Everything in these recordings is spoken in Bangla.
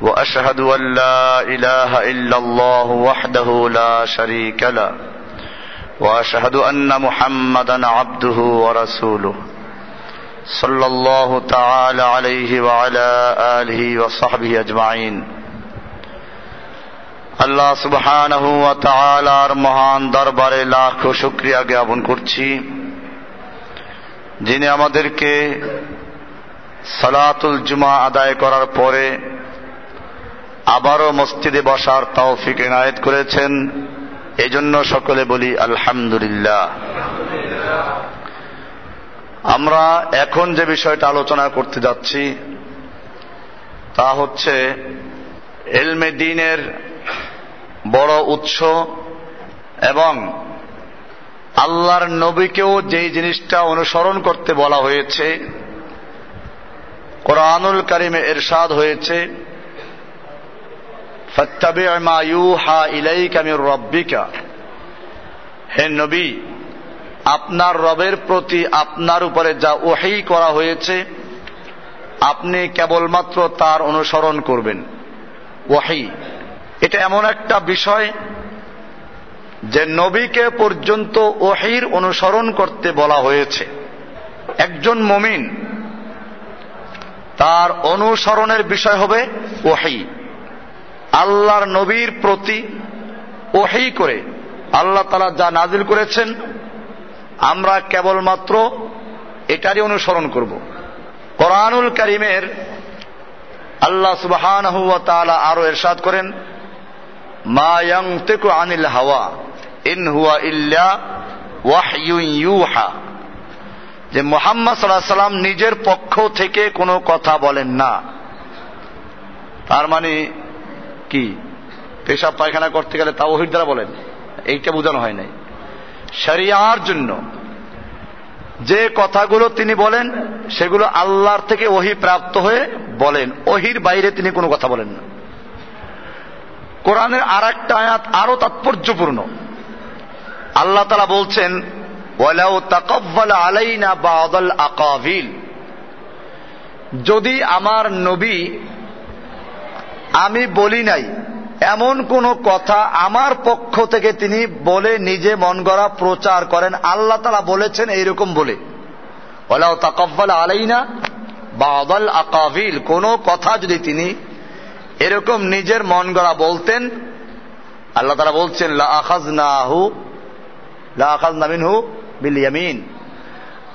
واشهد ان لا اله الا الله وحده لا شريك له واشهد ان محمدا عبده ورسوله صلى الله تعالى عليه وعلى اله وصحبه اجمعين আল্লাহ সুবহানাহু ওয়া তাআলার মহান দরবারে লাখ শুকরিয়া জ্ঞাপন করছি যিনি আমাদেরকে সালাতুল জুমা আদায় করার পরে আবারও মসজিদে বসার তৌফিক এনায়েত করেছেন। এজন্য সকলে বলি আলহামদুলিল্লাহ। আমরা এখন যে বিষয়টা আলোচনা করতে যাচ্ছি, তা হচ্ছে এলমে দিনের বড় উৎস এবং আল্লাহর নবীকেও যেই জিনিসটা অনুসরণ করতে বলা হয়েছে, কোরআনুল কারিমে এরশাদ হয়েছে রব্বিকা। হে নবী, আপনার রবের প্রতি আপনার উপরে যা ওহি করা হয়েছে, আপনি কেবলমাত্র তার অনুসরণ করবেন। ওয়াহি এটা এমন একটা বিষয় যে নবীকে পর্যন্ত ওহির অনুসরণ করতে বলা হয়েছে। একজন মমিন, তার অনুসরণের বিষয় হবে ওহি। আল্লাহর নবীর প্রতি ওহি করে আল্লাহ তালা যা নাজিল করেছেন, আমরা কেবলমাত্র এটারই অনুসরণ করব। কোরআনুল করিমের আল্লাহ সুবহান আরও এরশাদ করেন, মা তেকু আনিল হাওয়া ইন হুয়া ইল্লা ইউহা। যে মোহাম্মদ সাল্লাহ সাল্লাম নিজের পক্ষ থেকে কোনো কথা বলেন না। তার মানে কি? পেশাব পায়খানা করতে গেলে তা ওহির দ্বারা বলেন। এইটা বোঝানো হয় নাই। শরিয়ার জন্য যে কথাগুলো তিনি বলেন, সেগুলো আল্লাহর থেকে ওহি প্রাপ্ত হয়ে বলেন। ওহির বাইরে তিনি কোনো কথা বলেন না। কোরআনের আর একটা আয়াত আরও তাৎপর্যপূর্ণ। আল্লাহ তালা বলছেন আলাইনা বাদল আকাভিল যদি আমার নবী আমি বলি নাই। এমন কোন কথা আমার পক্ষ থেকে তিনি বলে নিজে মন গড়া প্রচার করেন। আল্লাহ তালা বলেছেন এইরকম বলে। ওলাও তাকব্বাল আলাইনা বাদল আকাভিল কোন কথা যদি তিনি এরকম নিজের মন গড়া বলতেন, আল্লাহ তারা বলছেন লাহু লাখাজ নামিন হু বিলিয়ামিন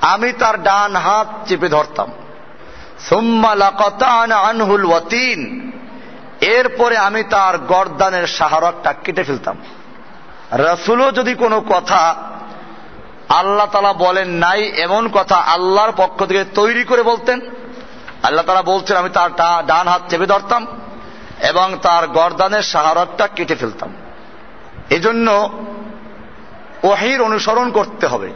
আমি তার ডান হাত চেপে ধরতাম। সুম্মা লাকাতান আনহুল ওয়াতিন। এরপরে আমি তার গরদানের সাহারকটা কেটে ফেলতাম। রসুলও যদি কোনো কথা আল্লাহ তালা বলেন নাই, এমন কথা আল্লাহর পক্ষ থেকে তৈরি করে বলতেন, আল্লাহ তালা বলছেন, আমি তার ডান হাত চেপে ধরতাম এবং তার গরদানের সাহারকটা কেটে ফেলতাম। এজন্য ওহির অনুসরণ করতে হবে।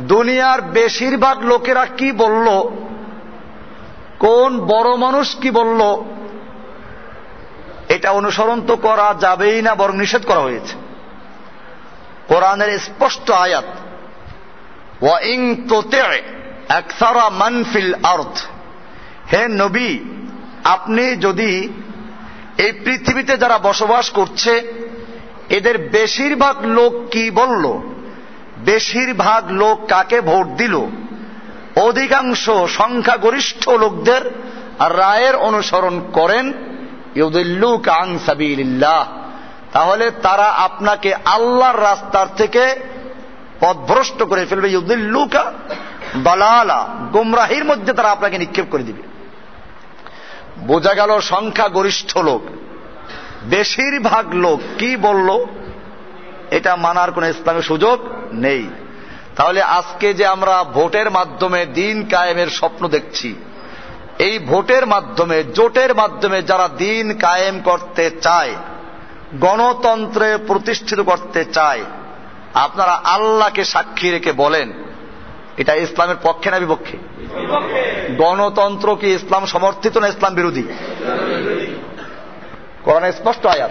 দুনিয়ার বেশিরভাগ লোকেরা কি বলল? কোন বড় মানুষ কি বলল? এটা অনুসরণ তো করা যাবেই না, বরং নিষেধ করা হয়েছে। কোরআনের স্পষ্ট আয়াত ওয়াইং তোতে একসারা মানফিল আর্থ হে নবী, আপনি যদি এই পৃথিবীতে যারা বসবাস করছে, এদের বেশিরভাগ লোক কি বলল? বেশিরভাগ লোক কাকে ভোট দিল? অধিকাংশ সংখ্যাগরিষ্ঠ লোকদের রায়ের অনুসরণ করেন তাহলে তারা আপনাকে আল্লাহর রাস্তার থেকে পথভ্রষ্ট করে ফেলবে। ইউদুল্লুকা দলালা, গুমরাহির মধ্যে তারা আপনাকে নিক্ষেপ করে দিবে। বোঝা গেল সংখ্যা গরিষ্ঠ লোক। বেশিরভাগ লোক কি বলল? এটা মানার কোন ইসলামের সুযোগ নেই। তাহলে আজকে যে আমরা ভোটের মাধ্যমে দিন কায়েমের স্বপ্ন দেখছি এই ভোটের মাধ্যমে, জোটের মাধ্যমে যারা দিন কায়েম করতে চায়, গণতন্ত্রে প্রতিষ্ঠিত করতে চায়, আপনারা আল্লাহকে সাক্ষী রেখে বলেন, এটা ইসলামের পক্ষে না বিপক্ষে? গণতন্ত্র কি ইসলাম সমর্থিত না ইসলাম বিরোধী? কোরআনের স্পষ্ট আয়াত।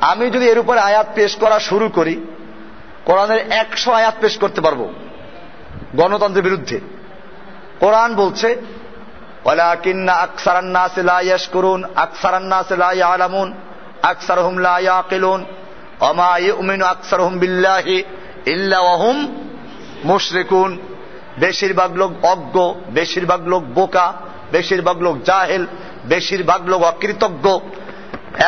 আমি যদি এর উপরে আয়াত পেশ করা শুরু করি, কোরআনের একশো আয়াত পেশ করতে পারব, গণতন্ত্রের বিরুদ্ধে। কোরআন বলছে বেশিরভাগ লোক অজ্ঞ, বেশিরভাগ লোক বোকা, বেশিরভাগ লোক জাহেল, বেশিরভাগ লোক অকৃতজ্ঞ।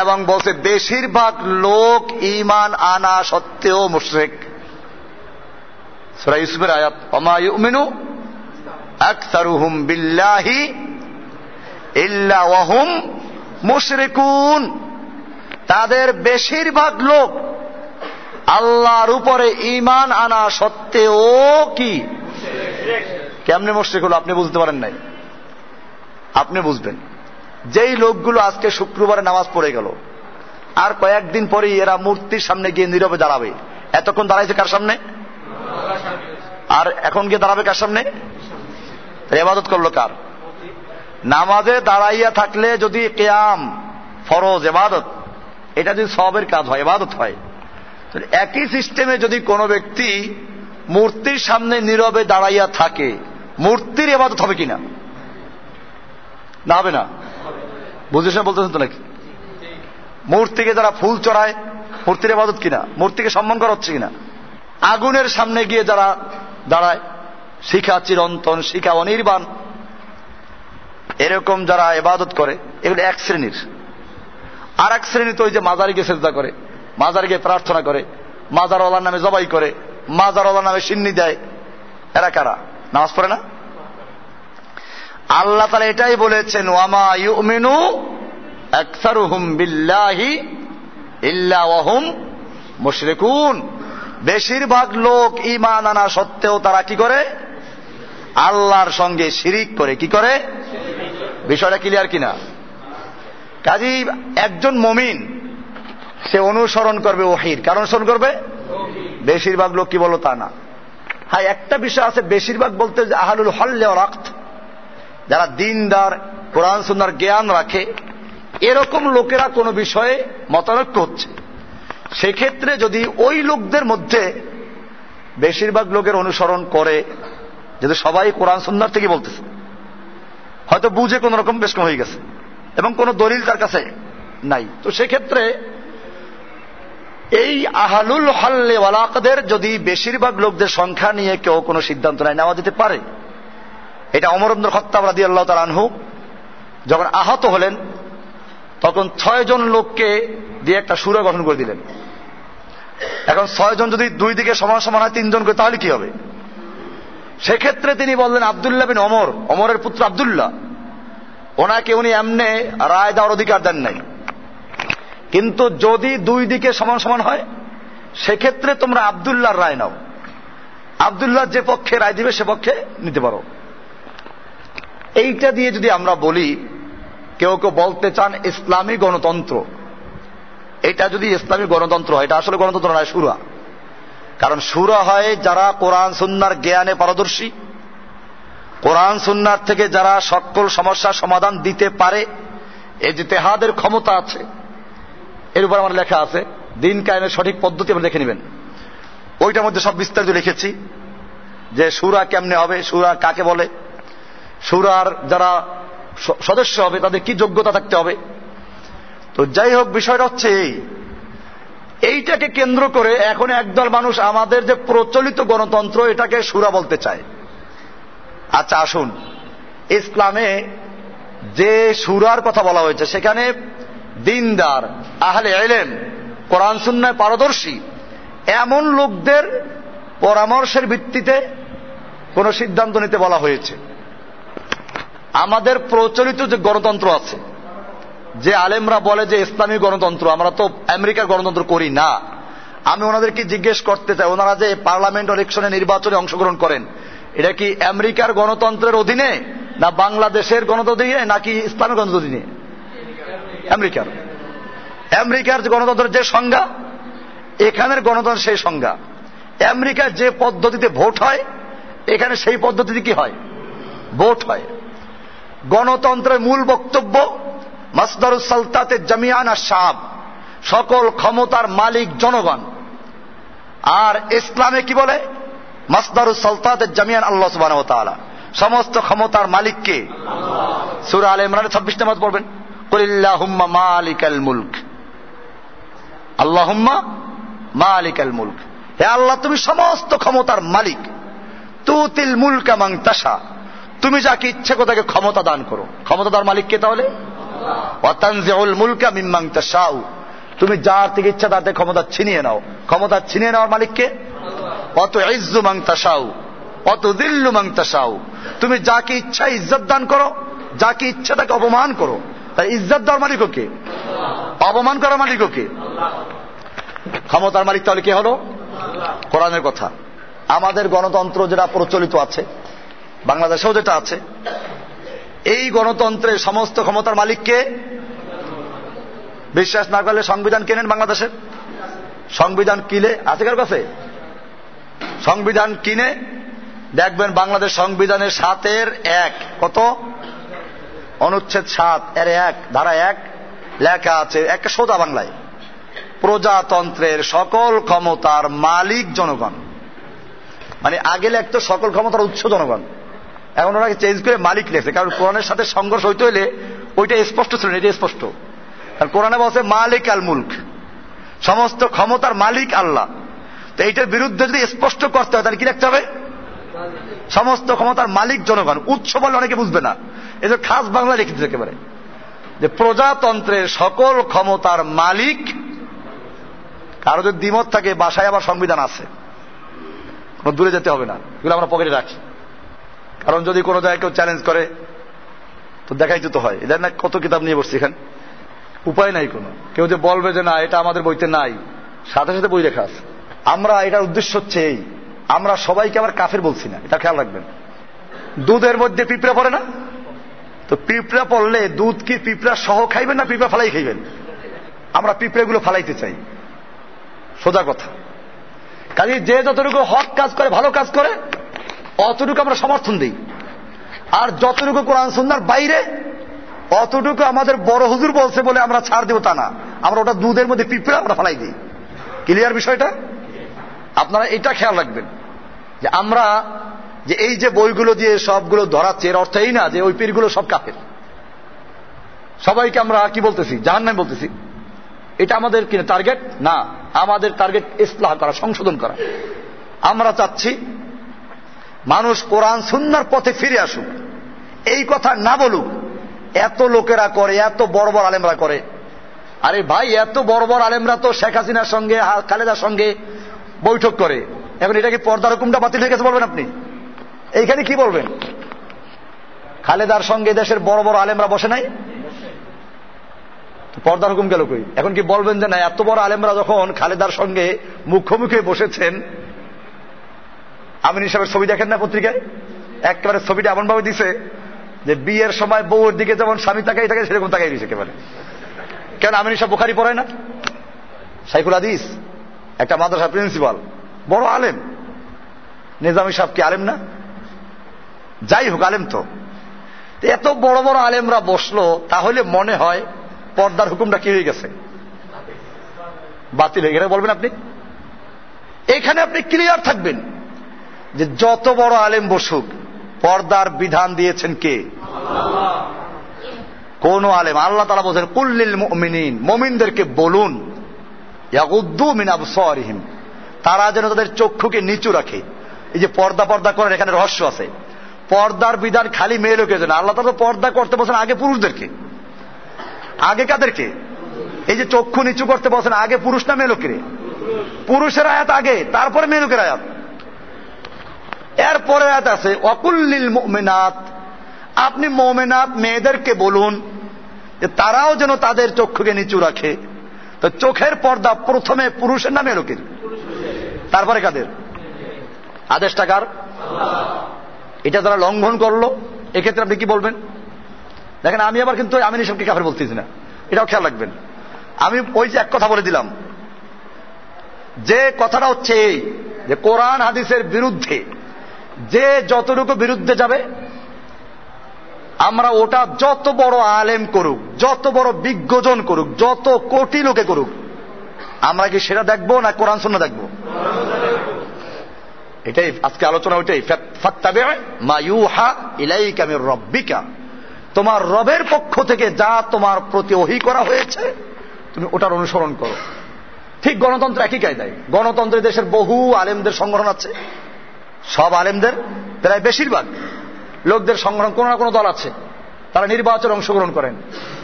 এবং বলছে, বেশিরভাগ লোক ইমান আনা সত্ত্বেও মুশরেক। সুরা ইউসুফের আয়াত ইউমিনু আকসারুহুম বিল্লাহি ইল্লা মুশরিকুন। তাদের বেশিরভাগ লোক আল্লাহর উপরে ইমান আনা সত্ত্বেও কি? কেমনে মুশরিক হলো আপনি বুঝতে পারেন নাই? আপনি বুঝবেন। যেই লোকগুলো আজকে শুক্রবারে নামাজ পড়ে গেল, আর কয়েকদিন পরেই এরা মূর্তির সামনে গিয়ে নীরবে দাঁড়াবে। এতক্ষণ দাঁড়াইছে কার সামনে? আর এখন গিয়ে দাঁড়াবে কার সামনে? এবাদত করল কার? নামাজে দাঁড়াইয়া থাকলে যদি কেয়াম, ফরজ, এবাদত, এটা যদি সবের কাজ হয়, এবাদত হয় একই সিস্টেমে যদি কোনো ব্যক্তি মূর্তির সামনে নীরবে দাঁড়াইয়া থাকে, মূর্তির এবাদত হবে কিনা? না হবে না? বুঝেছেন বলতেছেন তো নাকি? মূর্তিকে যারা ফুল চড়ায়, মূর্তির এবাদত কিনা? মূর্তিকে সম্মান করা হচ্ছে কিনা? আগুনের সামনে গিয়ে যারা দাঁড়ায়, শিখা চিরন্তন, শিখা অনির্বাণ এরকম যারা এবাদত করে, এগুলো এক শ্রেণির। আর এক শ্রেণি তো ওই যে মাজারিকে চেষ্টা করে, মাজারিকে প্রার্থনা করে মাজার মাজারওয়ালার নামে জবাই করে মাজার মাজারওয়ালার নামে সিন্নি দেয়। এরা কারা? নামাজ পড়ে না? আল্লাহ তালা এটাই বলেছেন, ওয়ামা ইউমিনু আকসারুহুম বিল্লাহি ইল্লা ওয়াহুম বেশিরভাগ লোক ইমান আনা সত্ত্বেও তারা কি করে? আল্লাহর সঙ্গে শিরিক করে কি করে? বিষয়টা ক্লিয়ার কিনা? কাজী, একজন মমিন, সে অনুসরণ করবে ওহির। কারণ অনুসরণ করবে? বেশিরভাগ লোক কি বলো তা না। হ্যাঁ একটা বিষয় আছে, বেশিরভাগ বলতে যে আহালুল হল্লে রাখত যারা দিনদার, কোরআন সুন্দর জ্ঞান রাখে, এরকম লোকেরা কোনো বিষয়ে মতানৈক্য হচ্ছে। সেক্ষেত্রে যদি ওই লোকদের মধ্যে বেশিরভাগ লোকের অনুসরণ করে, যদি সবাই কোরআন সুন্দর থেকে বলতেছে হয়তো বুঝে কোন রকম বেশ হয়ে গেছে। এবং কোন দলিল তার কাছে নাই। তো সেক্ষেত্রে এই আহালুল হল্লে ওয়ালাকদের যদি বেশিরভাগ লোকদের সংখ্যা নিয়ে কেউ কোনো সিদ্ধান্ত নেয়, নেওয়া যেতে পারে। এটা অমরন্দ্র রাদি আল্লাহ তার আনহু যখন আহত হলেন, তখন ছয়জন লোককে দিয়ে একটা সুরা গঠন করে দিলেন। এখন ছয়জন যদি দুই দিকে সমান সমান হয় তিনজন করে, তাহলে কি হবে? সেক্ষেত্রে তিনি বললেন আবদুল্লাহ বিন অমর অমরের পুত্র আবদুল্লাহ। ওনাকে উনি এমনে রায় দেওয়ার অধিকার দেন নাই। কিন্তু যদি দুই দিকে সমান সমান হয়, সেক্ষেত্রে তোমরা আবদুল্লাহর রায় নাও। আবদুল্লাহ যে পক্ষে রায় দিবে, সে পক্ষে নিতে পারো। এইটা দিয়ে যদি আমরা বলি, কেউ কেউ বলতে চান ইসলামী গণতন্ত্র। এটা যদি ইসলামী গণতন্ত্র হয়, এটা আসলে গণতন্ত্র নয়, সুরা। কারণ সুরা হয় যারা কোরআন সুন্নার জ্ঞানে পারদর্শী। কোরআন সুন্নার থেকে যারা সকল সমস্যার সমাধান দিতে পারে এই যে তেহাদের ক্ষমতা আছে। এর উপর আমার লেখা আছে, দিন কায়েমের সঠিক পদ্ধতি আপনি দেখে নেবেন। ওইটার মধ্যে সব বিস্তারিত লিখেছি, যে সুরা কেমনে হবে, সুরা কাকে বলে, সুরার যারা সদস্য হবে, তাদের কি যোগ্যতা থাকতে হবে। তো যাই হোক, বিষয়টা হচ্ছে এই এইটাকে কেন্দ্র করে এখন একদল মানুষ আমাদের যে প্রচলিত গণতন্ত্র এটাকে সুরা বলতে চায়। আচ্ছা আসুন। ইসলামে যে সুরার কথা বলা হয়েছে, সেখানে দিনদার, আহলে এলেন কোরআন সুন্নায় পারদর্শী, এমন লোকদের পরামর্শের ভিত্তিতে কোন সিদ্ধান্ত নিতে বলা হয়েছে। আমাদের প্রচলিত যে গণতন্ত্র আছে যে আলেমরা বলে যে ইসলামী গণতন্ত্র, আমরা তো আমেরিকার গণতন্ত্র করি না। আমি ওনাদেরকে জিজ্ঞেস করতে চাই, ওনারা যে পার্লামেন্ট ইলেকশনে নির্বাচনে অংশগ্রহণ করেন, এটা কি আমেরিকার গণতন্ত্রের অধীনে, না বাংলাদেশের গণতন্ত্র নাকি ইসলামের গণতন্ত্র নিয়ে আমেরিকার। আমেরিকার গণতন্ত্রের যে সংজ্ঞা, এখানের গণতন্ত্র সেই সংজ্ঞা। আমেরিকার যে পদ্ধতিতে ভোট হয়, এখানে সেই পদ্ধতিতে কি হয়? ভোট হয়। গণতন্ত্রের মূল বক্তব্য মাসদারুস সালতাতে জামিয়ান আর সাহাব, সকল ক্ষমতার মালিক জনগণ। আর ইসলামে কি বলে? মাসদারুস সালতাতে জামিয়ান আল্লাহ সুবাহ সমস্ত ক্ষমতার মালিককে সুরা আল ইমরানের ছাব্বিশ নামাজ পড়বেন। কলিল্লাহুম্মা মালিকাল মুলক। আল্লাহুম্মা মালিকাল মুলক। হে আল্লাহ, তুমি সমস্ত ক্ষমতার মালিক। তুতিল মুলকা মাং তাসা তুমি যাকে ইচ্ছে করে তাকে ক্ষমতা দান করো। ক্ষমতাদার মালিক কে তাহলে? তুমি যার থেকে ইচ্ছা তার ক্ষমতা ছিনিয়ে নাও। ক্ষমতা ছিনিয়ে নেওয়ার মালিককে অত ইজ্জু মাং তাসাউ অত দিল্লু মাং তাসাউ তুমি যাকে ইচ্ছা ইজ্জত দান করো, যাকে ইচ্ছা তাকে অপমান করো। তাই ইজ্জত দেওয়ার মালিক কে? অপমান করার মালিক কে? ক্ষমতার মালিক তাহলে কে হলো? কোরআনের কথা। আমাদের গণতন্ত্র যেটা প্রচলিত আছে, বাংলাদেশেও যেটা আছে এই গণতন্ত্রের সমস্ত ক্ষমতার মালিককে? বিশ্বাস না করলে সংবিধান কেনেন বাংলাদেশের? সংবিধান কিনে আছে কার কাছে? সংবিধান কিনে? দেখবেন বাংলাদেশ সংবিধানের সাতের এক, কত? অনুচ্ছেদ সাত, এর এক, ধারা এক, লেখা আছে, একটা সোজা বাংলায়। প্রজাতন্ত্রের সকল ক্ষমতার মালিক জনগণ। মানে আগে লেখতো সকল ক্ষমতার উৎস জনগণ। এখন ওনাকে চেঞ্জ করে মালিক লেখছে কারণ কোরআনের সাথে সংঘর্ষ হইতে হলে ওইটা স্পষ্ট ছিল না এটা স্পষ্ট। কারণ কোরআনে বলছে, মালিক আল মুল্ক। সমস্ত ক্ষমতার মালিক আল্লাহ। তো এইটার বিরুদ্ধে যদি স্পষ্ট করতে হয়, তাহলে কি লিখতে হবে? সমস্ত ক্ষমতার মালিক জনগণ। উৎস বলে অনেকে বুঝবে না। এই যে খাস বাংলা লিখেছে একেবারে। যে প্রজাতন্ত্রের সকল ক্ষমতার মালিক, কারও যদি দ্বিমত থাকে, বাসায় আবার সংবিধান আছে। দূরে যেতে হবে না। এগুলো আমরা পকেটে রাখি। কারণ যদি কোনো জায়গায় কেউ চ্যালেঞ্জ করে, তো দেখাই তো হয়। এদের না কত কিতাব নিয়ে বসছি এখানে? উপায় নাই কোনো। কেউ যে বলবে যে না, এটা আমাদের বইতে নাই। সাথে সাথে বই লেখা আছে। আমরা এটার উদ্দেশ্য হচ্ছে এই। আমরা সবাইকে আবার কাফের বলছি না। এটা খেয়াল রাখবেন। দুধের মধ্যে পিঁপড়া পড়ে না? তো পিঁপড়া পড়লে দুধ কি পিঁপড়া সহ খাইবেন না পিঁপড়া ফালাই খাইবেন? আমরা পিঁপড়েগুলো ফালাইতে চাই। সোজা কথা। কাজে যে যতটুকু হক কাজ করে, ভালো কাজ করে অতটুকু আমরা সমর্থন দিই। আর যতটুকু কোরআন সুন্নার বাইরে, অতটুকু আমাদের বড় হুজুর বলছে বলে আমরা ছাড় দেব তা না। আমরা ওটা দুধের মধ্যে পিঁপড়ে আমরা ফালাই দিই। ক্লিয়ার বিষয়টা? আপনারা এটা খেয়াল রাখবেন। যে আমরা যে এই যে বইগুলো দিয়ে সবগুলো ধরাচ্ছে, এর অর্থ এই না যে ওই পীরগুলো সব কাফের। সবাইকে আমরা কি বলতেছি? জাহান নাম বলতেছি। এটা আমাদের কিনা টার্গেট না, আমাদের টার্গেট ইসলাহ করা, সংশোধন করা। আমরা চাচ্ছি মানুষ কোরআন সুন্নার পথে ফিরে আসুক। এই কথা না বলুক। এত লোকেরা করে, এত বড় বড় আলেমরা করে। আরে ভাই, এত বড় বড় আলেমরা তো শেখ হাসিনার সঙ্গে খালেদার সঙ্গে বৈঠক করে। এখন এটা কি পর্দার হুকুমটা বাতিল হয়ে গেছে বলবেন আপনি? এইখানে কি বলবেন? খালেদার সঙ্গে দেশের বড় বড় আলেমরা বসে নাই? পর্দার হুকুম গেল কই? এখন কি বলবেন যে না, এত বড় আলেমরা যখন খালেদার সঙ্গে মুখোমুখি বসেছেন আমিন সাহেবের ছবি দেখেন না পত্রিকায়? একেবারে ছবিটা এমন ভাবে দিছে যে বিয়ের সময় বউর দিকে যেমন স্বামী তাকাই থাকে, সেরকম তাকাই দিছে একেবারে। কেন আমিন সাহেব বুখারি পড়ায় না? সাইফুল আদিস একটা মাদ্রাসা প্রিন্সিপাল, বড় আলেম। নিজামী সাহেব কি আলেম না? যাই হোক, আলেম তো। এত বড় বড় আলেমরা বসল, তাহলে মনে হয় পর্দার হুকুমটা কি হয়ে গেছে? বাতিল হয়ে গেলে বলবেন আপনি? এখানে আপনি ক্লিয়ার থাকবেন। যে যত বড় আলেম বসুক, পর্দার বিধান দিয়েছেন কে? কোন আলেম? আল্লাহ তালা বলছেন কুল্লিল মমিনদেরকে বলুন তারা যেন তাদের চক্ষুকে নিচু রাখে। এই যে পর্দা পর্দা করার এখানে রহস্য আছে। পর্দার বিধান খালি মেয়ে লোকের জন্য। আল্লাহ তালা পর্দা করতে বলছেন আগে পুরুষদেরকে। আগে কাদেরকে? এই যে চক্ষু নিচু করতে বলছেন আগে পুরুষ না মেয়ে লোকের? পুরুষের আয়াত আগে, তারপরে মেয়ে লোকের আয়াত। এরপরে আয়াত আছে, অকুল্লিল মোমেনাত আপনি মোমেনাত মেয়েদেরকে বলুন যে তারাও যেন তাদের চক্ষুকে নিচু রাখে। তো চোখের পর্দা প্রথমে পুরুষের নামে লোকের তারপরে কাদের? আদেশটা কার? এটা যারা লঙ্ঘন করল, এক্ষেত্রে আপনি কি বলবেন? দেখেন, আমি আবার কিন্তু, আমি সবকে কাফের বলতেছি না। এটাও খেয়াল রাখবেন। আমি ওই যে এক কথা বলে দিলাম। যে কথাটা হচ্ছে এই, যে কোরআন হাদিসের বিরুদ্ধে যে যতটুকু বিরুদ্ধে যাবে, আমরা ওটা যত বড় আলেম করুক, যত বড় বিজ্ঞজন করুক, যত কোটি লোকে করুক, আমরা কি সেটা দেখব না কোরআন শূন্য দেখব? এটাই আজকে আলোচনা, ওইটাই। ফাত্তাবে মায়ুহা ইলাইকা মির রব্বিকা। তোমার রবের পক্ষ থেকে যা তোমার প্রতি ওহি করা হয়েছে, তুমি ওটার অনুসরণ করো। ঠিক গণতন্ত্র একই কায় কায়দায়। গণতন্ত্রের দেশের বহু আলেমদের সংগঠন আছে। সব আলেমদের প্রায় বেশিরভাগ। লোকদের সংগঠন কোনো না কোনো দল আছে। তারা নির্বাচনে অংশগ্রহণ করেন।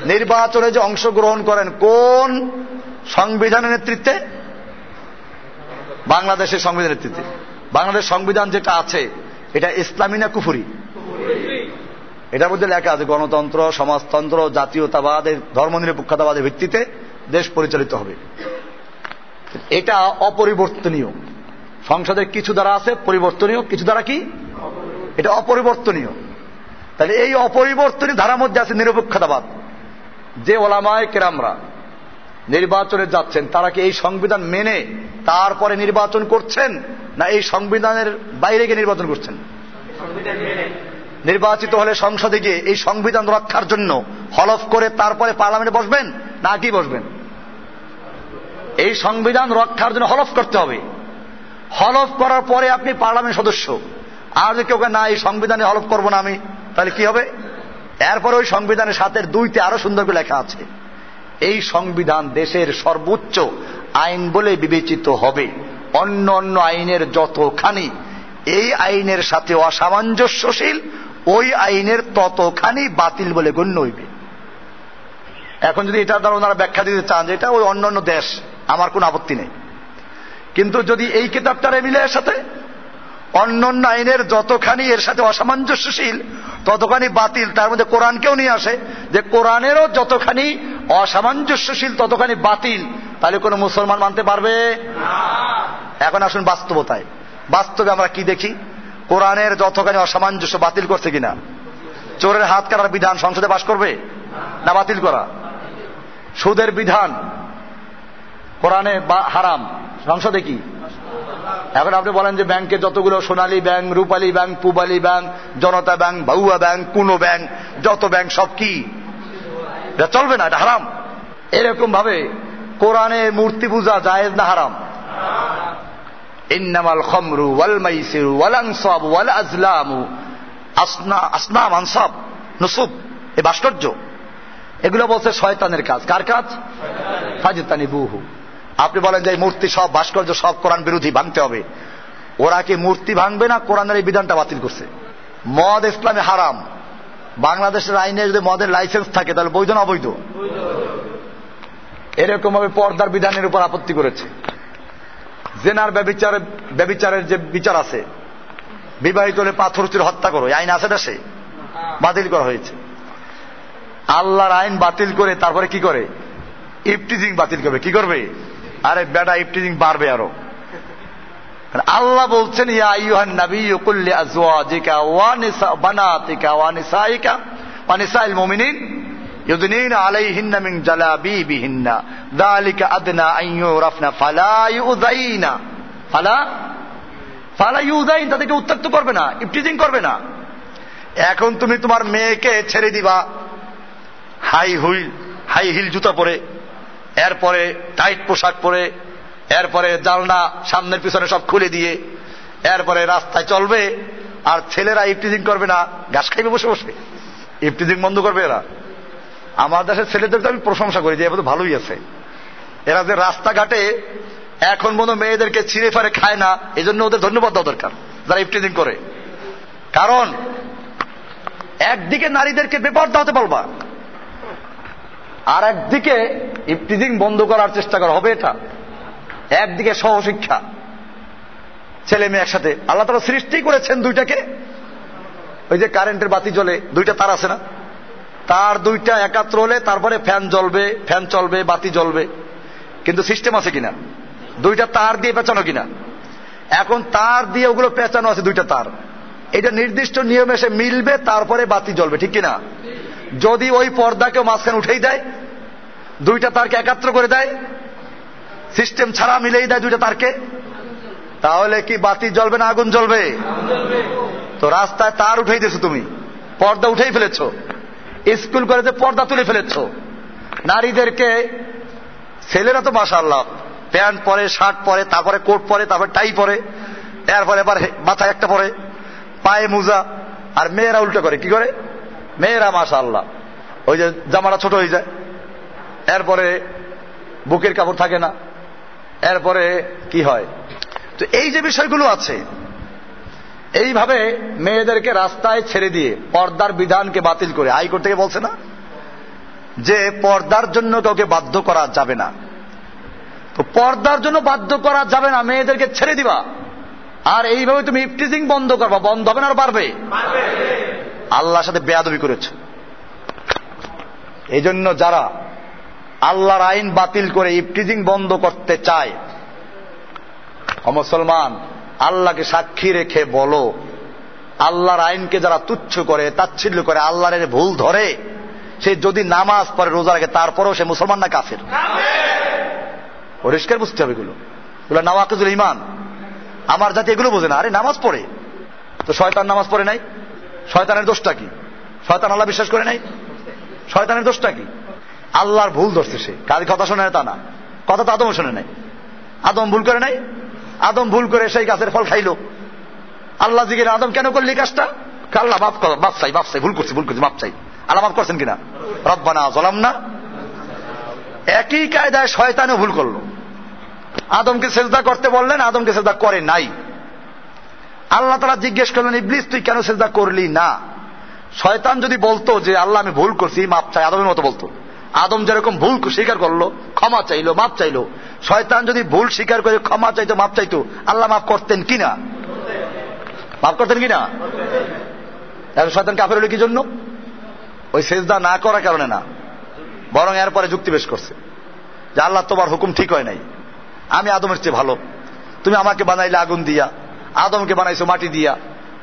নির্বাচনে যে অংশগ্রহণ করেন, কোন সংবিধানের নেতৃত্বে? বাংলাদেশের সংবিধানের নেতৃত্বে। বাংলাদেশ সংবিধান যেটা আছে, এটা ইসলামী না কুফুরি? এটার মধ্যে লেখা আছে, গণতন্ত্র, সমাজতন্ত্র জাতীয়তাবাদ ধর্মনিরপেক্ষতাবাদের ভিত্তিতে দেশ পরিচালিত হবে। এটা অপরিবর্তনীয়। সংসদের কিছু দ্বারা আছে, পরিবর্তনীয়, কিছু দ্বারা কি? এটা অপরিবর্তনীয়। তাহলে এই অপরিবর্তনীয় ধারার মধ্যে আছে নিরপেক্ষতাবাদ। যে ওলামায় কেরামরা নির্বাচনে যাচ্ছেন, তারা কি এই সংবিধান মেনে তারপরে নির্বাচন করছেন, না এই সংবিধানের বাইরে গিয়ে নির্বাচন করছেন? নির্বাচিত হলে সংসদে গিয়ে এই সংবিধান রক্ষার জন্য হলফ করে তারপরে পার্লামেন্টে বসবেন, না কি বসবেন? এই সংবিধান রক্ষার জন্য হলফ করতে হবে। হলফ করার পরে আপনি পার্লামেন্ট সদস্য। আর যদি কেউ না, এই সংবিধানে হলফ করব না আমি, তাহলে কি হবে? এরপরে ওই সংবিধানের সাথে দুইতে আরও সুন্দর করে লেখা আছে। এই সংবিধান দেশের সর্বোচ্চ আইন বলে বিবেচিত হবে। অন্য অন্য আইনের যতখানি, এই আইনের সাথে অসামঞ্জস্যশীল, ওই আইনের ততখানি বাতিল বলে গণ্য হইবে। এখন যদি এটা দ্বারা ওনারা ব্যাখ্যা দিতে চান যে এটা ওই অন্য অন্য দেশ, আমার কোনো আপত্তি নেই। কিন্তু যদি এই কিতাবটারে মিলে এর সাথে অন্যান্য আইনের যতখানি এর সাথে অসামঞ্জস্যশীল, ততখানি বাতিল, তার মধ্যে কোরআনকেও নিয়ে আসে, যে কোরআনেরও যতখানি অসামঞ্জস্যশীল, ততখানি বাতিল, তাহলে কোনো মুসলমান মানতে পারবে? এখন আসুন বাস্তবতায়। বাস্তবে আমরা কি দেখি? কোরআনের যতখানি অসামঞ্জস্য বাতিল করছে কিনা? চোরের হাত কাটার বিধান সংসদে পাশ করবে? না বাতিল করা? সুদের বিধান কোরআনে হারাম। সংসদে কি? এখন আপনি বলেন যে ব্যাংকে যতগুলো Sonali bank, Rupali bank, Pubali bank, Janata bank বাউয়া bank, কুনো ব্যাংক, যত ব্যাংক, সব কি? এটা চলবে না, এটা হারাম। এরকম ভাবে কোরআনে মূর্তি পূজা জায়েজ না হারাম? ইন্নামাল খমরু ওয়াল মাইসিরু ওয়াল আনসাব ওয়াল আজলামু। আসনা, আসনাম, আনসাব, নসুব, এ ভাস্কর্য। এগুলো বলছে শয়তানের কাজ। কার কাজ? ফাজিতানি বুহু আপনি বলেন যে মূর্তি সব, ভাস্কর্য সব কোরআন বিরোধী, ভাঙতে হবে। ওরা কি মূর্তি ভাঙবে না? কোরআনের এই বিধানটা বাতিল করছে। মদ ইসলামে হারাম। বাংলাদেশের আইনে যদি মদের লাইসেন্স থাকে, তাহলে বৈধ না অবৈধ? এরকম ভাবে পর্দার বিধানের উপর আপত্তি করেছে। জেনার ব্যবিচারের ব্যবিচারের যে বিচার আছে, বিবাহিত হলে পাথর চুরে, হত্যা করো আইন আছে দেশে বাতিল করা হয়েছে। আল্লাহর আইন বাতিল করে তারপরে কি করে? ইফটিজিং বাতিল করবে, কি করবে? আরে বেটা ইফটিজিং বাড়বে আরও। আল্লাহ বলছেন, ইয়া আইয়ুহান নবী কুল্লি আজওয়াজিকা ওয়া নিসা, বানাতিকা ওয়া নিসাইকা ওয়া নিসাইল মুমিনিন ইউদনিন আলাইহিন্না মিন জালাবিবিহিন্না। যালিকা আদনা আন ইউরাফনা ফালা ইউযাইনা। ফালা? ফালা ইউযাইন, তাদেরকে উত্তক্ত করবে না ইফটিজিং করবে না। এখন তুমি তোমার মেয়েকে ছেড়ে দিবা, হাই হুইল, হাই হিল জুতা পরে। এরপরে টাইট পোশাক পরে, এরপরে জালনা সামনের পিছনে সব খুলে দিয়ে, এরপরে রাস্তায় চলবে, আর ছেলেরা ইফটিজিং করবে না, ঘাস খাইবে বসে বসে। ইফটিজিং বন্ধ করবে এরা। আমার দেশের ছেলেদের তো আমি প্রশংসা করি যে এবার ভালোই আছে। এরা যে রাস্তাঘাটে এখন মতো মেয়েদেরকে ছিঁড়ে ফারে খায় না এই জন্য ওদের ধন্যবাদ দেওয়া দরকার, যারা ইফটিজিং করে। কারণ, একদিকে নারীদেরকে বেপর্দা হতে পারবা আর একদিকে ইফটিজিং বন্ধ করার চেষ্টা করা হবে এটা। একদিকে সহশিক্ষা। ছেলে মেয়ে একসাথে। আল্লাহ তারা সৃষ্টি করেছেন দুইটাকে। ওই যে কারেন্টের বাতি জ্বলে, দুইটা তার আছে না? তার দুইটা একাত্র হলে তারপরে ফ্যান জ্বলবে, ফ্যান চলবে, বাতি জ্বলবে। কিন্তু সিস্টেম আছে কিনা? দুইটা তার দিয়ে পেঁচানো কিনা? এখন তার দিয়ে ওগুলো পেঁচানো আছে দুইটা তার। এটা নির্দিষ্ট নিয়মে এসে মিলবে, তারপরে বাতি জ্বলবে, ঠিক কিনা? যদি ওই পর্দাকে মাঝখানে উঠেই দেয়, দুইটা তারকে একাত্র করে দেয়, সিস্টেম ছাড়া মিলেই দেয় দুইটা তারকে, তাহলে কি বাতি জ্বলবে না আগুন জ্বলবে? তো রাস্তায় তার উঠেই দিয়েছ তুমি, পর্দা উঠেই ফেলেছ, স্কুল কলেজে পর্দা তুলে ফেলেছ। নারীদেরকে, ছেলেরা তো মাসাল্লাহ প্যান্ট পরে, শার্ট পরে, তারপরে কোট পরে, তারপরে টাই পরে, এরপরে এবার মাথায় একটা পরে, পায়ে মুজা, আর মেয়েরা উল্টো করে, কি করে? মেয়েরা মাসাল্লাহ ওই যে জামাটা ছোট হয়ে যায়। এরপরে বুকের কাপড় থাকে না। এরপরে কি হয়? তো এই যে বিষয়গুলো আছে, এইভাবে মেয়েদেরকে রাস্তায় ছেড়ে দিয়ে পর্দার বিধানকে বাতিল করে, হাইকোর্ট থেকে বলছে না? যে পর্দার জন্য কাউকে বাধ্য করা যাবে না। তো পর্দার জন্য বাধ্য করা যাবে না, মেয়েদেরকে ছেড়ে দিবা। আর এইভাবে তুমি ইফটিজিং বন্ধ করবা, বন্ধ হবে না আর পারবে আল্লাহর সাথে বেয়াদবি করেছে। এই জন্য যারা আল্লাহর আইন বাতিল করে ইফটিজিং বন্ধ করতে চায় মুসলমান, আল্লাহকে সাক্ষী রেখে বলো, আল্লাহর আইনকে যারা তুচ্ছ করে, তাচ্ছিল্য করে, আল্লাহর ভুল ধরে, সে যদি নামাজ পড়ে, রোজা রাখে, তারপরেও সে মুসলমান না কাফের। পরিষ্কার বুঝতে হবে এগুলো। এগুলো নাওয়াকিজুল ইমান আমার জাতি এগুলো বোঝে না। আরে নামাজ পড়ে। তো শয়তান নামাজ পড়ে নাই? শয়তানের দোষটা কি? শয়তান আল্লাহ বিশ্বাস করে নাই? শয়তানের দোষটা কি? আল্লাহর ভুল ধরছে সে। কাজ কথা শোনে তা না। কথা তো আদম শোনে নাই। আদম ভুল করে নাই? আদম ভুল করে সেই গাছের ফল খাইলো। আল্লাহ জিগের আদম কেন করলি কাজটা? আল্লাহ, মাফ কর মাপ চাই মাপ চাই, ভুল করছি ভুল করছি মাপ চাই। আল্লাহ মাফ করছেন কিনা? রব্বানা জলাম না একই কায়দায় শয়তানও ভুল করল। আদমকে সেজদা করতে বললেন, আদমকে সেজদা করে নাই। আল্লাহ তারা জিজ্ঞেস করলেন, ইবলিস, তুই কেন সেজদা করলি না? শয়তান যদি বলতো যে, আল্লাহ, আমি ভুল করছি, মাপ চাই। আদমের মতো বলতো। আদম যেরকম ভুল স্বীকার করল, ক্ষমা চাইলো, মাপ চাইলো। শয়তান যদি ভুল স্বীকার করে ক্ষমা চাইতো, মাপ চাইতো, আল্লাহ মাফ করতেন কিনা মাফ করতেন কিনা শয়তান কাফের হলো কি জন্য? ওই সেজদা না করার কারণে না, বরং এরপরে যুক্তি পেশ করছে। যে আল্লাহ, তোমার হুকুম ঠিক হয় নাই। আমি আদমের চেয়ে ভালো। তুমি আমাকে বানাইলে আগুন দিয়া। আদমকে বানাইছো মাটি দিয়া।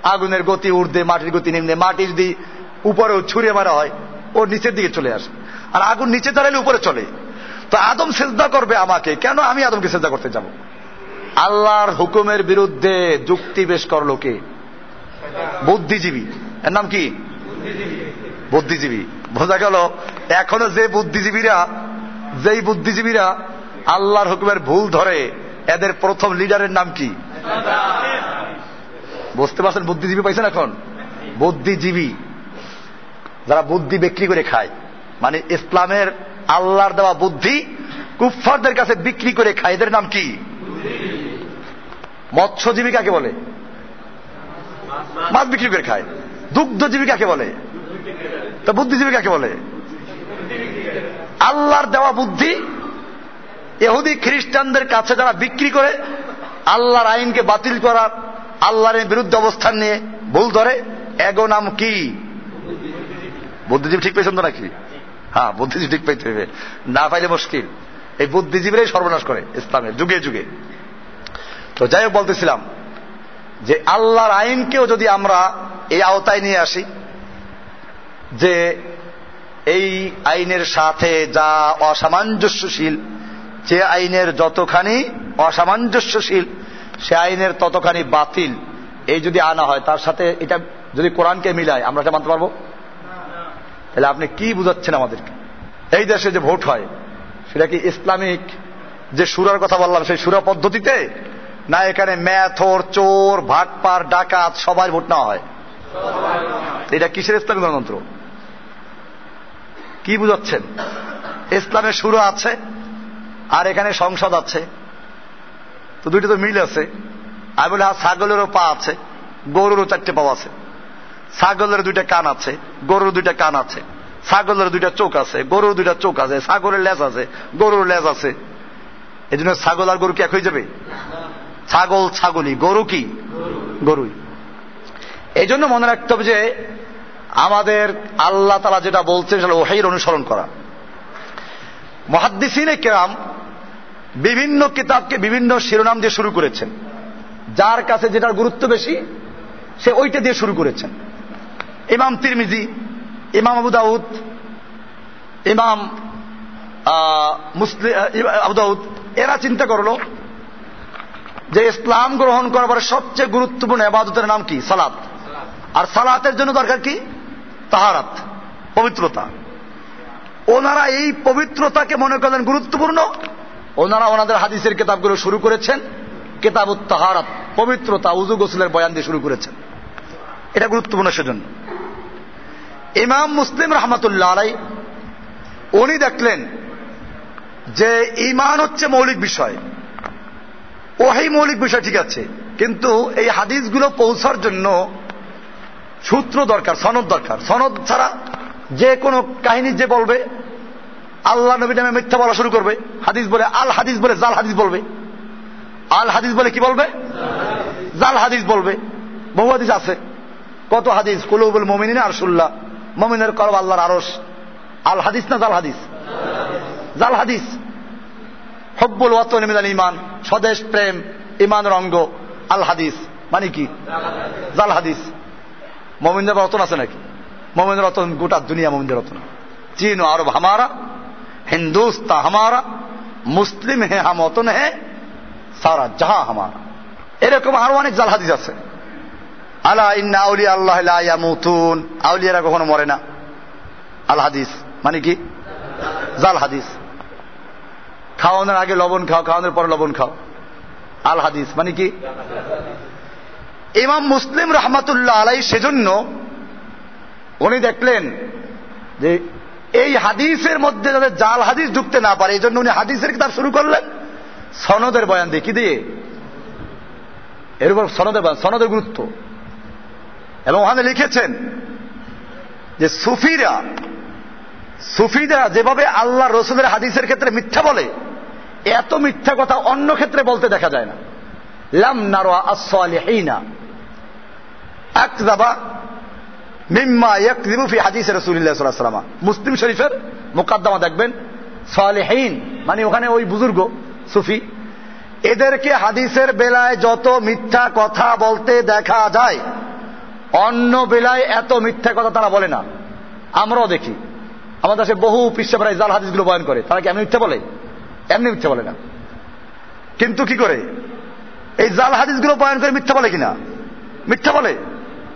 আগুনের গতি উর্ধে মাটির গতি নিম্নে। মাটি যদি উপরেও ছুঁড়ে মারা হয়, ও নিচের দিকে চলে আসে। আর আগুন নিচে দাঁড়াইলে উপরে চলে। তো আদম সেজদা করবে আমাকে। কেন আমি আদমকে সেজদা করতে যাব? আল্লাহর হুকুমের বিরুদ্ধে যুক্তি বেশ করল কে? বুদ্ধিজীবী। এর নাম কি? বুদ্ধিজীবী। বোঝা গেল, এখনও যে বুদ্ধিজীবীরা, যেই বুদ্ধিজীবীরা আল্লাহর হুকুমের ভুল ধরে, এদের প্রথম লিডারের নাম কি? বুঝতে পারছেন বুদ্ধিজীবী পাইছেন এখন? বুদ্ধিজীবী। যারা বুদ্ধি বিক্রি করে খায়। মানে ইসলামের আল্লাহর দেওয়া বুদ্ধি কুফফারদের কাছে বিক্রি করে খায়। এদের নাম কি? মৎস্যজীবী কাকে বলে? মাছ বিক্রি করে খায়। দুগ্ধজীবী কাকে বলে? তো বুদ্ধিজীবী কাকে বলে? আল্লাহর দেওয়া বুদ্ধি এহুদি খ্রিস্টানদের কাছে যারা বিক্রি করে, আল্লাহর আইনকে বাতিল করার আল্লাহর বিরুদ্ধে অবস্থান নিয়ে ভুল ধরে। এগো নাম কি? বুদ্ধিজীবী ঠিক পেয়েছেন তো নাকি? হ্যাঁ বুদ্ধিজীবী ঠিক পাইতে হবে না পাইলে মুশকিল। এই বুদ্ধিজীবীরাই সর্বনাশ করে ইসলামের, যুগে যুগে। তো যাই হোক বলতেছিলাম যে আল্লাহর আইনকেও যদি আমরা এই আওতায় নিয়ে আসি, যে এই আইনের সাথে যা অসামঞ্জস্যশীল, যে আইনের যতখানি অসামঞ্জস্যশীল সে আইনের ততখানি বাতিল। এই যদি আনা হয়, তার সাথে এটা যদি কোরআনকে মিলায়, আমরা এটা মানতে পারব? তাহলে আপনি কি বুঝাচ্ছেন আমাদেরকে? এই দেশে যে ভোট হয়, সেটা কি ইসলামিক? যে সুরার কথা বললাম, সেই সুরা পদ্ধতিতে? না এখানে ম্যাথর, চোর, ভাটপার, ডাকাত, সবাই ভোট নেওয়া হয়? এটা কিসের ইসলামিক গণতন্ত্র? কি বুঝাচ্ছেন? ইসলামের শুরু আছে, আর এখানে সংসদ আছে। তো দুইটা তো মিল আছে। আমি বলি হ্যাঁ ছাগলেরও পা আছে, গরুরও চারটে পা আছে। ছাগলের দুইটা কান আছে, গরুর দুইটা কান আছে। ছাগলের দুইটা চোখ আছে, গরুর দুইটা চোখ আছে, ছাগলের লেজ আছে, গরুর লেজ আছে। এই জন্য ছাগল আর গরু কি এক হয়ে যাবে? ছাগল ছাগলই গরু কি? গরুই। এই জন্য মনে রাখতে হবে যে, আমাদের আল্লাহ তালা যেটা বলছে সেটা ওহাইর অনুসরণ করা। মহাদ্দিসিনে কেরাম বিভিন্ন কিতাবকে বিভিন্ন শিরোনাম দিয়ে শুরু করেছেন। যার কাছে যেটার গুরুত্ব বেশি, সে ওইটা দিয়ে শুরু করেছেন। ইমাম তিরমিজি, ইমাম আবু দাউদ, ইমাম মুসলিম আবু দাউদ, এরা চিন্তা করল যে ইসলাম গ্রহণ করার পরে সবচেয়ে গুরুত্বপূর্ণ আবাদতের নাম কি? সালাত। আর সালাতের জন্য দরকার কি? তাহারাত, পবিত্রতা। ওনারা এই পবিত্রতাকে মনে করলেন গুরুত্বপূর্ণ। ওনারা ওনাদের হাদিসের কিতাবগুলো শুরু করেছেন। কেতাব তাহারাত পবিত্রতা উজু গোসলের বয়ান দিয়ে শুরু করেছেন। এটা গুরুত্বপূর্ণ সেজন্য। ইমাম মুসলিম রহমতুল্লাহ আলাই উনি দেখলেন যে ইমান হচ্ছে মৌলিক বিষয়। ওহাই মৌলিক বিষয় ঠিক আছে, কিন্তু এই হাদিসগুলো পৌঁছার জন্য সূত্র দরকার, সনদ দরকার। সনদ ছাড়া যে কোনো কাহিনী যে বলবে আল্লাহ নবী নামে মিথ্যা বলা শুরু করবে। হাদিস বলে আল হাদিস বলে জাল হাদিস বলবে। আল হাদিস বলে কি বলবে? জাল হাদিস বলবে। বহু হাদিস আছে। কত হাদিস? কুলুবুল মমিন আরশুল্লাহ মমিনের করব আল্লাহর আরস আল হাদিস না জাল হাদিস? জাল হাদিস। হব্বুল ওয়াতন ইমান স্বদেশ, প্রেম ইমানের অঙ্গ আল হাদিস। মানে কি? জাল হাদিস। মমিনদের রতন আছে নাকি? মমিনের রতন গোটা দুনিয়া মমিনদের রতন। চীন, আরব, হামারা হিন্দুস্তা হামারা মুসলিম হে হাম অতন হে সারা জাহা হামারা এরকম আরও অনেক জাল হাদিস আছে আলা ইন্না আউলিয়া আল্লাহ ইয়ামুতুন আউলিয়ারা কখনো মরে না আল হাদিস মানে কি জাল হাদিস খাওয়ানোর আগে লবণ খাও খাওয়ানোর পরে লবণ খাও আল হাদিস মানে কি ইমাম মুসলিম রহমাতুল্লাহ আলাই সেজন্য উনি দেখলেন যে এই হাদিসের মধ্যে যাতে জাল হাদিস ঢুকতে না পারে, এই জন্য উনি হাদিসের কিতাব শুরু করলেন। সনদের বয়ান দিয়ে। কি দিয়ে? এর উপর সনদের বয়ান, সনদের গুরুত্ব। এবং ওখানে লিখেছেন যে সুফিরা সুফিরা যেভাবে আল্লাহ রসুলের হাদিসের ক্ষেত্রে মিথ্যা বলে, এত মিথ্যা কথা অন্য ক্ষেত্রে বলতে দেখা যায় না। লাম নারোয়া আসলিহীনা আকজাবা মুসলিম শরীফের মুকদ্দমা দেখবেন। সালেহীন মানে ওখানে ওই বুজুর্গ, সুফি। এদেরকে হাদিসের বেলায় যত মিথ্যা কথা বলতে দেখা যায়, অন্য বেলায় এত মিথ্যা কথা তারা বলে না। আমরাও দেখি। আমাদের দেশে বহু পিসাবরা জাল হাদিসগুলো বয়ন করে। তারা কি এমনি মিথ্যা বলে? এমনি মিথ্যা বলে না। কিন্তু কি করে? এই জাল হাদিসগুলো বয়ন করে মিথ্যা বলে কিনা? মিথ্যা বলে?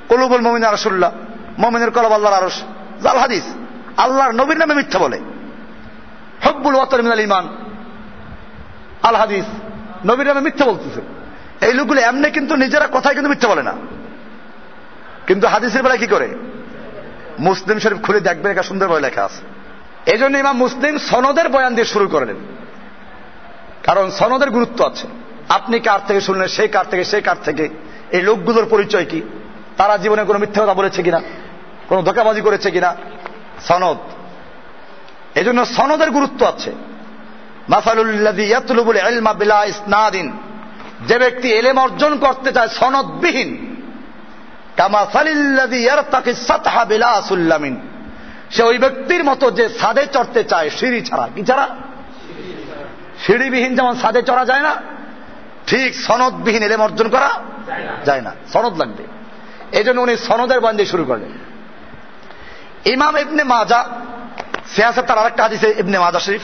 কলুবুল মমিন আরসুল্লাহ মমিনের কলব আল্লাহর আরস জাল হাদিস। আল্লাহর নবীর নামে মিথ্যা বলে। হব্বুল ওয়াতর মিনাল ইমান আল হাদিস। নবীর নামে মিথ্যা বলতেছে। এই লোকগুলো এমনি কিন্তু নিজেরা কথায় কিন্তু মিথ্যা বলে না। কিন্তু হাদিসের বেলায় কি করে? মুসলিম শরীফ খুলে দেখবে একটা সুন্দরভাবে লেখা আছে। এই জন্য ইমাম মুসলিম সনদের বয়ান দিয়ে শুরু করলেন কারণ সনদের গুরুত্ব আছে। আপনি কার থেকে শুনলেন সেই কার থেকে সেই কার থেকে? এই লোকগুলোর পরিচয় কি? তারা জীবনে কোনো মিথ্যা কথা বলেছে কিনা? কোন ধোকাবাজি করেছে কিনা? সনদ। এই জন্য সনদের গুরুত্ব আছে। যে ব্যক্তি এলেম অর্জন করতে চায়, সনদবিহীন। সে ওই ব্যক্তির মতো যে সাদে চড়তে চায়, সিঁড়ি ছাড়া। কি ছাড়া? সিঁড়িবিহীন যেমন সাদে চড়া যায় না, ঠিক সনদবিহীন এলেম অর্জন করা যায় না। সনদ লাগবে। এই জন্য উনি সনদের বান্ধে শুরু করলেন। ইমাম ইবনে মাজা সিয়াসত তার আরেকটা হাদিসে ইবনে মাজা শরীফ।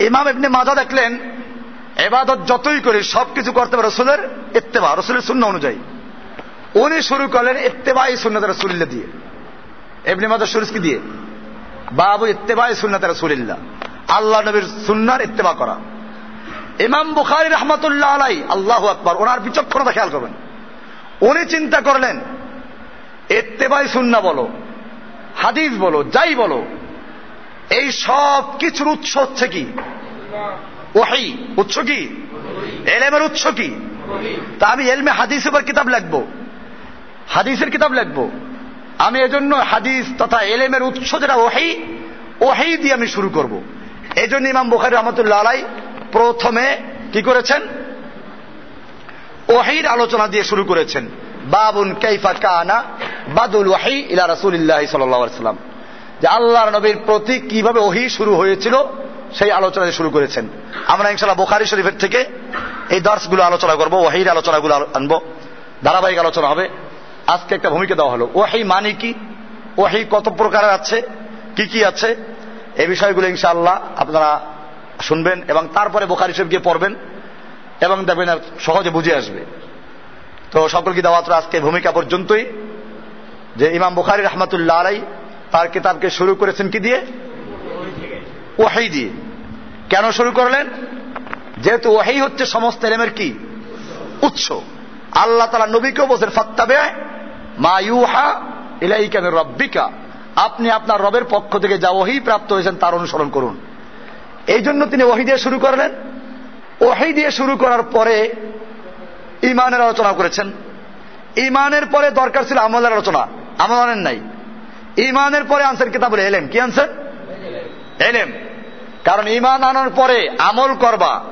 ইমাম ইবনে মাজা দেখলেন এবাদত যতই করি সবকিছু করতে পারে রসুলের ইত্তেবা, রসুলের শূন্য অনুযায়ী। উনি শুরু করলেন ইত্তেবাই সুন্নত রসুলিল্লা দিয়ে। এমনি মাদা সুরিস দিয়ে? বাবু ইত্তেবাই সুন্নত রসুলিল্লাহ। আল্লাহ নবীর সুন্নার ইত্তেবা করা। ইমাম বুখারি রহমতুল্লাহ আলাই, আল্লাহ আকবর, ওনার বিচক্ষণতা খেয়াল করবেন। উনি চিন্তা করলেন, ইত্তেবাই সুন্না বলো হাদিস বলো, যাই বলো, এই সব কিছুর উৎস হচ্ছে কি? ওহাই উৎস কি? এলেমের উৎস কি? তা আমি এলমে হাদিস কিতাব লিখব। হাদিসের কিতাব লিখব। আমি এজন্য হাদিস তথা এলেমের উৎস যেটা ওহাই ওহাই দিয়ে আমি শুরু করব। এই জন্য ইমাম বুখারি রহমতুল্লাহ আলাই প্রথমে কি করেছেন? ওহির আলোচনা দিয়ে শুরু করেছেন। বাবুন কৈফা কানা বাদুল ওয়াহি ইলা রাসুলিল্লাহ সাল্লাম। যে আল্লাহর নবীর প্রতি কীভাবে ওহি শুরু হয়েছিল, সেই আলোচনা শুরু করেছেন। আমরা ইনশাল্লাহ বোখারি শরীফের থেকে এই দর্শগুলো আলোচনা করব ওহির আলোচনাগুলো আনব। ধারাবাহিক আলোচনা হবে। আজকে একটা ভূমিকা দেওয়া হলো। ওহি মানে কি? ওহি কত প্রকারের আছে? কি কি আছে? এই বিষয়গুলো ইনশাআল্লাহ আপনারা শুনবেন এবং তারপরে বোখারি শরীফ গিয়ে পড়বেন এবং দেখবেন সহজে বুঝে আসবে। তো সকলকে দাওয়াত আজকে ভূমিকা পর্যন্তই। যে ইমাম বুখারি রহমতুল্লাহ আলাই তার কিতাবকে শুরু করেছেন কি দিয়ে? ওয়াহি দিয়ে। কেন শুরু করলেন? যেহেতু ওয়াহি হচ্ছে সমস্ত এলেমের কি? উৎস। আল্লাহ তালা নবীকেও বলছেন, ফত্তাবে মা ইউহা ইলাইকা রব্বিকা। আপনি আপনার রবের পক্ষ থেকে যা ওহি প্রাপ্ত হয়েছেন, তার অনুসরণ করুন। এই জন্য তিনি ওহি দিয়ে শুরু করলেন। ওহি দিয়ে শুরু করার পরে ইমানের আলোচনা করেছেন। ইমানের পরে দরকার ছিল আমলের আলোচনা। আমল আনেন নাই। ইমানের পরে আনসার কিতাবুল এলেম। কি আনসার এলেম। কারণ ইমান আনার পরে আমল করবা।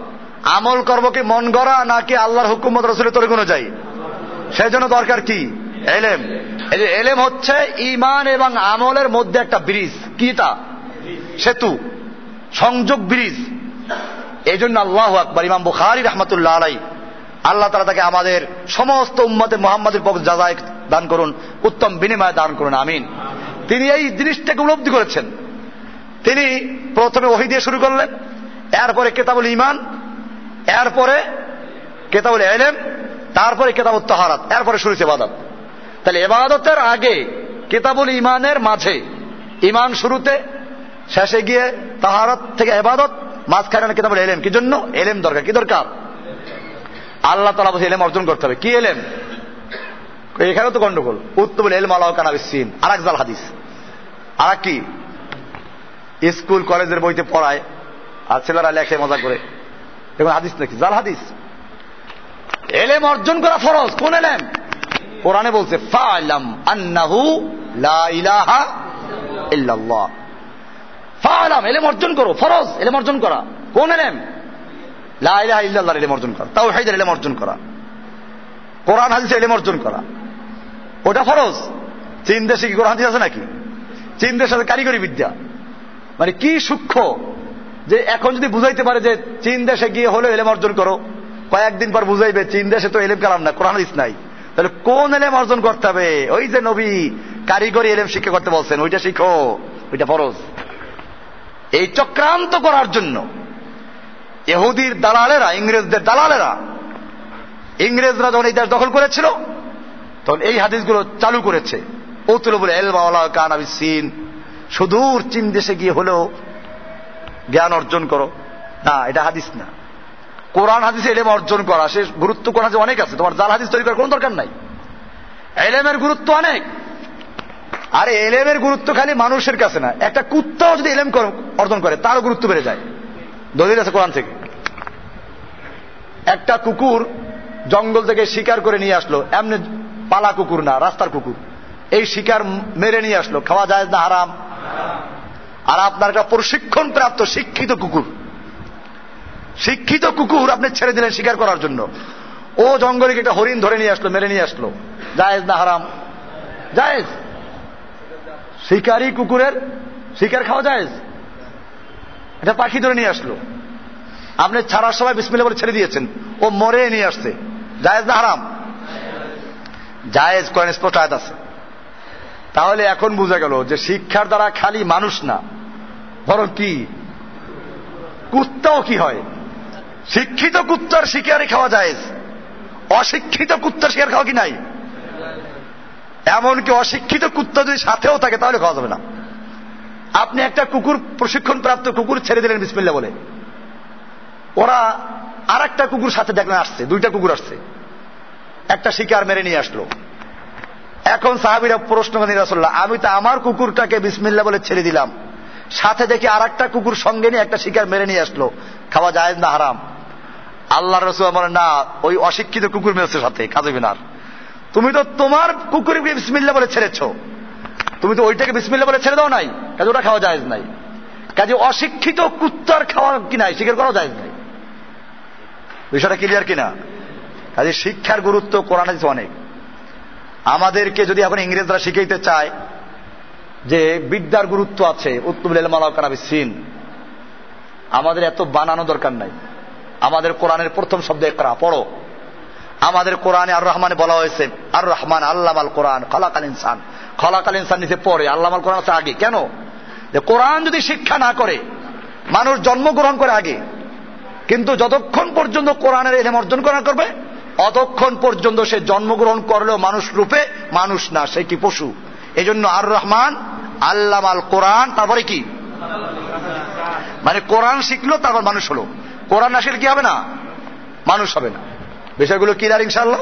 আমল করব কি মন গড়া নাকি আল্লাহর হুকুমত রসুলের তরে কোনো যাই সেই জন্য দরকার কি? এলেম। এলেম হচ্ছে ইমান এবং আমলের মধ্যে একটা ব্রিজ। কি তা? সেতু। সংযোগ ব্রিজ। এই জন্য আল্লাহ আকবর। ইমাম বুখারি রহমতুল্লাহ আলাই আল্লাহ তালা তাকে আমাদের সমস্ত উম্মতে মোহাম্মদের পক্ষ যাজায় দান করুন, উত্তম বিনিময় দান করুন, আমিন। তিনি এই জিনিসটাকে উপলব্ধি করেছেন। তিনি প্রথমে ওহি দিয়ে শুরু করলেন, এরপরে কেতাবুল ইমান এরপরে কেতাবুল এলেম, তারপরে কেতাবুল তাহারাত, এরপরে শুরু এবাদত তাহলে এবাদতের আগে কেতাবুল ইমানের মাঝে ইমান শুরুতে, শেষে গিয়ে তাহারাত থেকে এবাদত মাঝখানে কেতাবুল এলেম। কি জন্য? এলেম দরকার, কি দরকার? আল্লাহ তালা বসে এলেম অর্জন করতে হবে। কি এলেম? এখানেও তো গন্ডগোল। উত্তবুল এলম আল্লাহ কানাবিসিন আর এক জাল হাদিস। আর কি? স্কুল, কলেজের বইতে পড়ায়, আর ছেলেরা লেখে মজা করে। দেখুন হাদিস নাকি? জাল হাদিস। এলেম অর্জন করা ফরজ। কোন এলেম? কোরআনে বলছে, ফালাম আন্নাহু লা ইলাহা ইল্লাল্লাহ। ফালাম, এলেম অর্জন করো, ফরজ, এলেম অর্জন করা। কোন এলেম? লা ইলাহা ইল্লাল্লাহ এলেম অর্জন করা তাও হাইদের এলেম অর্জন করা, কোরআন হাদিস এলেম অর্জন করা। ওটা ফরজ? চীন দেশে কি কোরআন আছে নাকি? চীন দেশের কারিগরি বিদ্যা। মানে কি সূক্ষ্ম যে এখন যদি বুঝাইতে পারে যে চীন দেশে গিয়ে হলেও এলেম অর্জন করো, কয়েকদিন পর বুঝাইবে চীন দেশে তো এলেম কালাম না, কোরআন হাদিস নাই। তাহলে কোন এলেম অর্জন করতে হবে? ওই যে নবী কারিগরি এলেম শিক্ষা করতে বলছেন, ওইটা শিখো, ওইটা ফরজ। এই চক্রান্ত করার জন্য এহুদির দালালেরা, ইংরেজদের দালালেরা, ইংরেজরা যখন এই দেশ দখল করেছিল, তখন এই হাদিসগুলো চালু করেছে। ওতুল বলে এলবাওয়ালা কান আবি সিন সুদূর চীন দেশে গিয়ে হলেও জ্ঞান অর্জন করো। না, এটা হাদিস না। কোরআন হাদিসে এলেম অর্জন করা, সে গুরুত্ব কোরআন অনেক আছে। তোমার জাল হাদিস তৈরি করার কোনো দরকার নাই। এলেমের গুরুত্ব অনেক। আরে এলেমের গুরুত্ব খালি মানুষের কাছে না। একটা কুত্তাও যদি এলেম অর্জন করে, তারও গুরুত্ব বেড়ে যায়। দলিল আছে কোরআন থেকে। একটা কুকুর জঙ্গল থেকে শিকার করে নিয়ে আসলো। এমনি পালা কুকুর না, রাস্তার কুকুর। এই শিকার মেরে নিয়ে আসলো। খাওয়া যায় না, হারাম। আর আপনার একটা প্রশিক্ষণ প্রাপ্ত শিক্ষিত কুকুর। শিক্ষিত কুকুর আপনি ছেড়ে দিলেন শিকার করার জন্য। ও জঙ্গলে একটা হরিণ ধরে নিয়ে আসলো, মেরে নিয়ে আসলো। জায়েজ না হারাম? জায়েজ। শিকারী কুকুরের শিকার খাওয়া জায়েজ? এটা পাখি ধরে নিয়ে আসলো। আপনি ছাড়ার সময় বিসমিল্লা বলে ছেড়ে দিয়েছেন। ও মরে নিয়ে আসছে। জায়েজ না হারাম? জায়েজ করেন স্পষ্ট আয়াত আছে। তাহলে এখন বোঝা গেল যে শিক্ষার দ্বারা খালি মানুষ না, বরং কি? কুত্তাও কি হয়? শিক্ষিত কুত্তার শিকারে খাওয়া যায় অশিক্ষিত কুত্তার শিকার খাওয়া কি নাই? এমনকি অশিক্ষিত কুত্তা যদি সাথেও থাকে, তাহলে খাওয়া যাবে না। আপনি একটা কুকুর প্রশিক্ষণ প্রাপ্ত কুকুর ছেড়ে দিলেন বিসমিল্লা বলে। ওরা আর একটা কুকুর সাথে দেখলেন আসছে, দুইটা কুকুর আসছে। একটা শিকার মেরে নিয়ে আসলো। এখন সাহাবিরা প্রশ্ন করেন রাসোল্লাহ আমি তো আমার কুকুরটাকে বিসমিল্লা বলে ছেড়ে দিলাম। সাথে দেখি আর একটা কুকুর সঙ্গে নিয়ে একটা শিকার মেরে নিয়ে আসলো। খাওয়া যায় না হারাম? আল্লাহ রসুল আমার না, ওই অশিক্ষিত কুকুর মেরেছে সাথে, কাজে বিনার তুমি তো তোমার কুকুরকে বিসমিল্লা বলে ছেড়েছ। তুমি তো ওইটাকে বিসমিল্লা বলে ছেড়ে দাও নাই, কাজে ওটা খাওয়া যায় নাই। কাজে অশিক্ষিত কুত্তার খাওয়া কি নাই, শিকার করাও যায় নাই। বিষয়টা ক্লিয়ার কিনা? কাজে শিক্ষার গুরুত্ব কোরআন অনেক। আমাদেরকে যদি এখন ইংরেজরা শিখাইতে চায় যে বিদ্যার গুরুত্ব আছে সিন আমাদের এত বানানো দরকার নাই। আমাদের কোরআনের প্রথম শব্দ একরা পড়ো। আমাদের কোরআনে আর রহমানে বলা হয়েছে, আর রহমান আল্লাহ আল কোরআন, খলাকাল ইনসান। খলাকাল ইনসান নিচে পড়ে আল্লাহ আল কোরআন আছে আগে। কেন? যে কোরআন যদি শিক্ষা না করে, মানুষ জন্মগ্রহণ করে আগে কিন্তু যতক্ষণ পর্যন্ত কোরআনের এলেম অর্জন করা করবে, অতক্ষণ পর্যন্ত সে জন্মগ্রহণ করলেও মানুষ রূপে, মানুষ না, সে কি পশু? এই জন্য আর রহমান আল্লাহ আল কোরআন, তারপরে কি? মানে কোরআন শিখলো, তারপর মানুষ হলো। কোরআন না শিখলে কি হবে না? মানুষ হবে না। বিষয়গুলো ক্লিয়ার ইনশাল্লাহ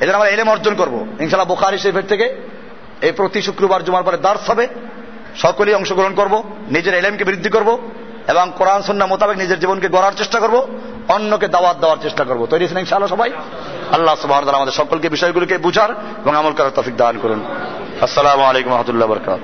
এই আমরা এলেম অর্জন করব। ইনশাল্লাহ বোখারি শরীফের থেকে এই প্রতি শুক্রবার জুমার পরে দার্স হবে। সকলেই অংশগ্রহণ করব, নিজের এলেমকে বৃদ্ধি করব। এবং কোরআন সন্না মোতাবেক নিজের জীবনকে গড়ার চেষ্টা করব, অন্যকে দাওয়াত দেওয়ার চেষ্টা করব। তৈরি ছিলেন ইনশাআল্লাহ সবাই? আল্লাহ সুবাহ আমাদের সকলকে বিষয়গুলোকে বুঝার এবং আমল করার তফিক দান করুন। আসসালামু আলাইকুম রহমতুল্লাহ বরকাত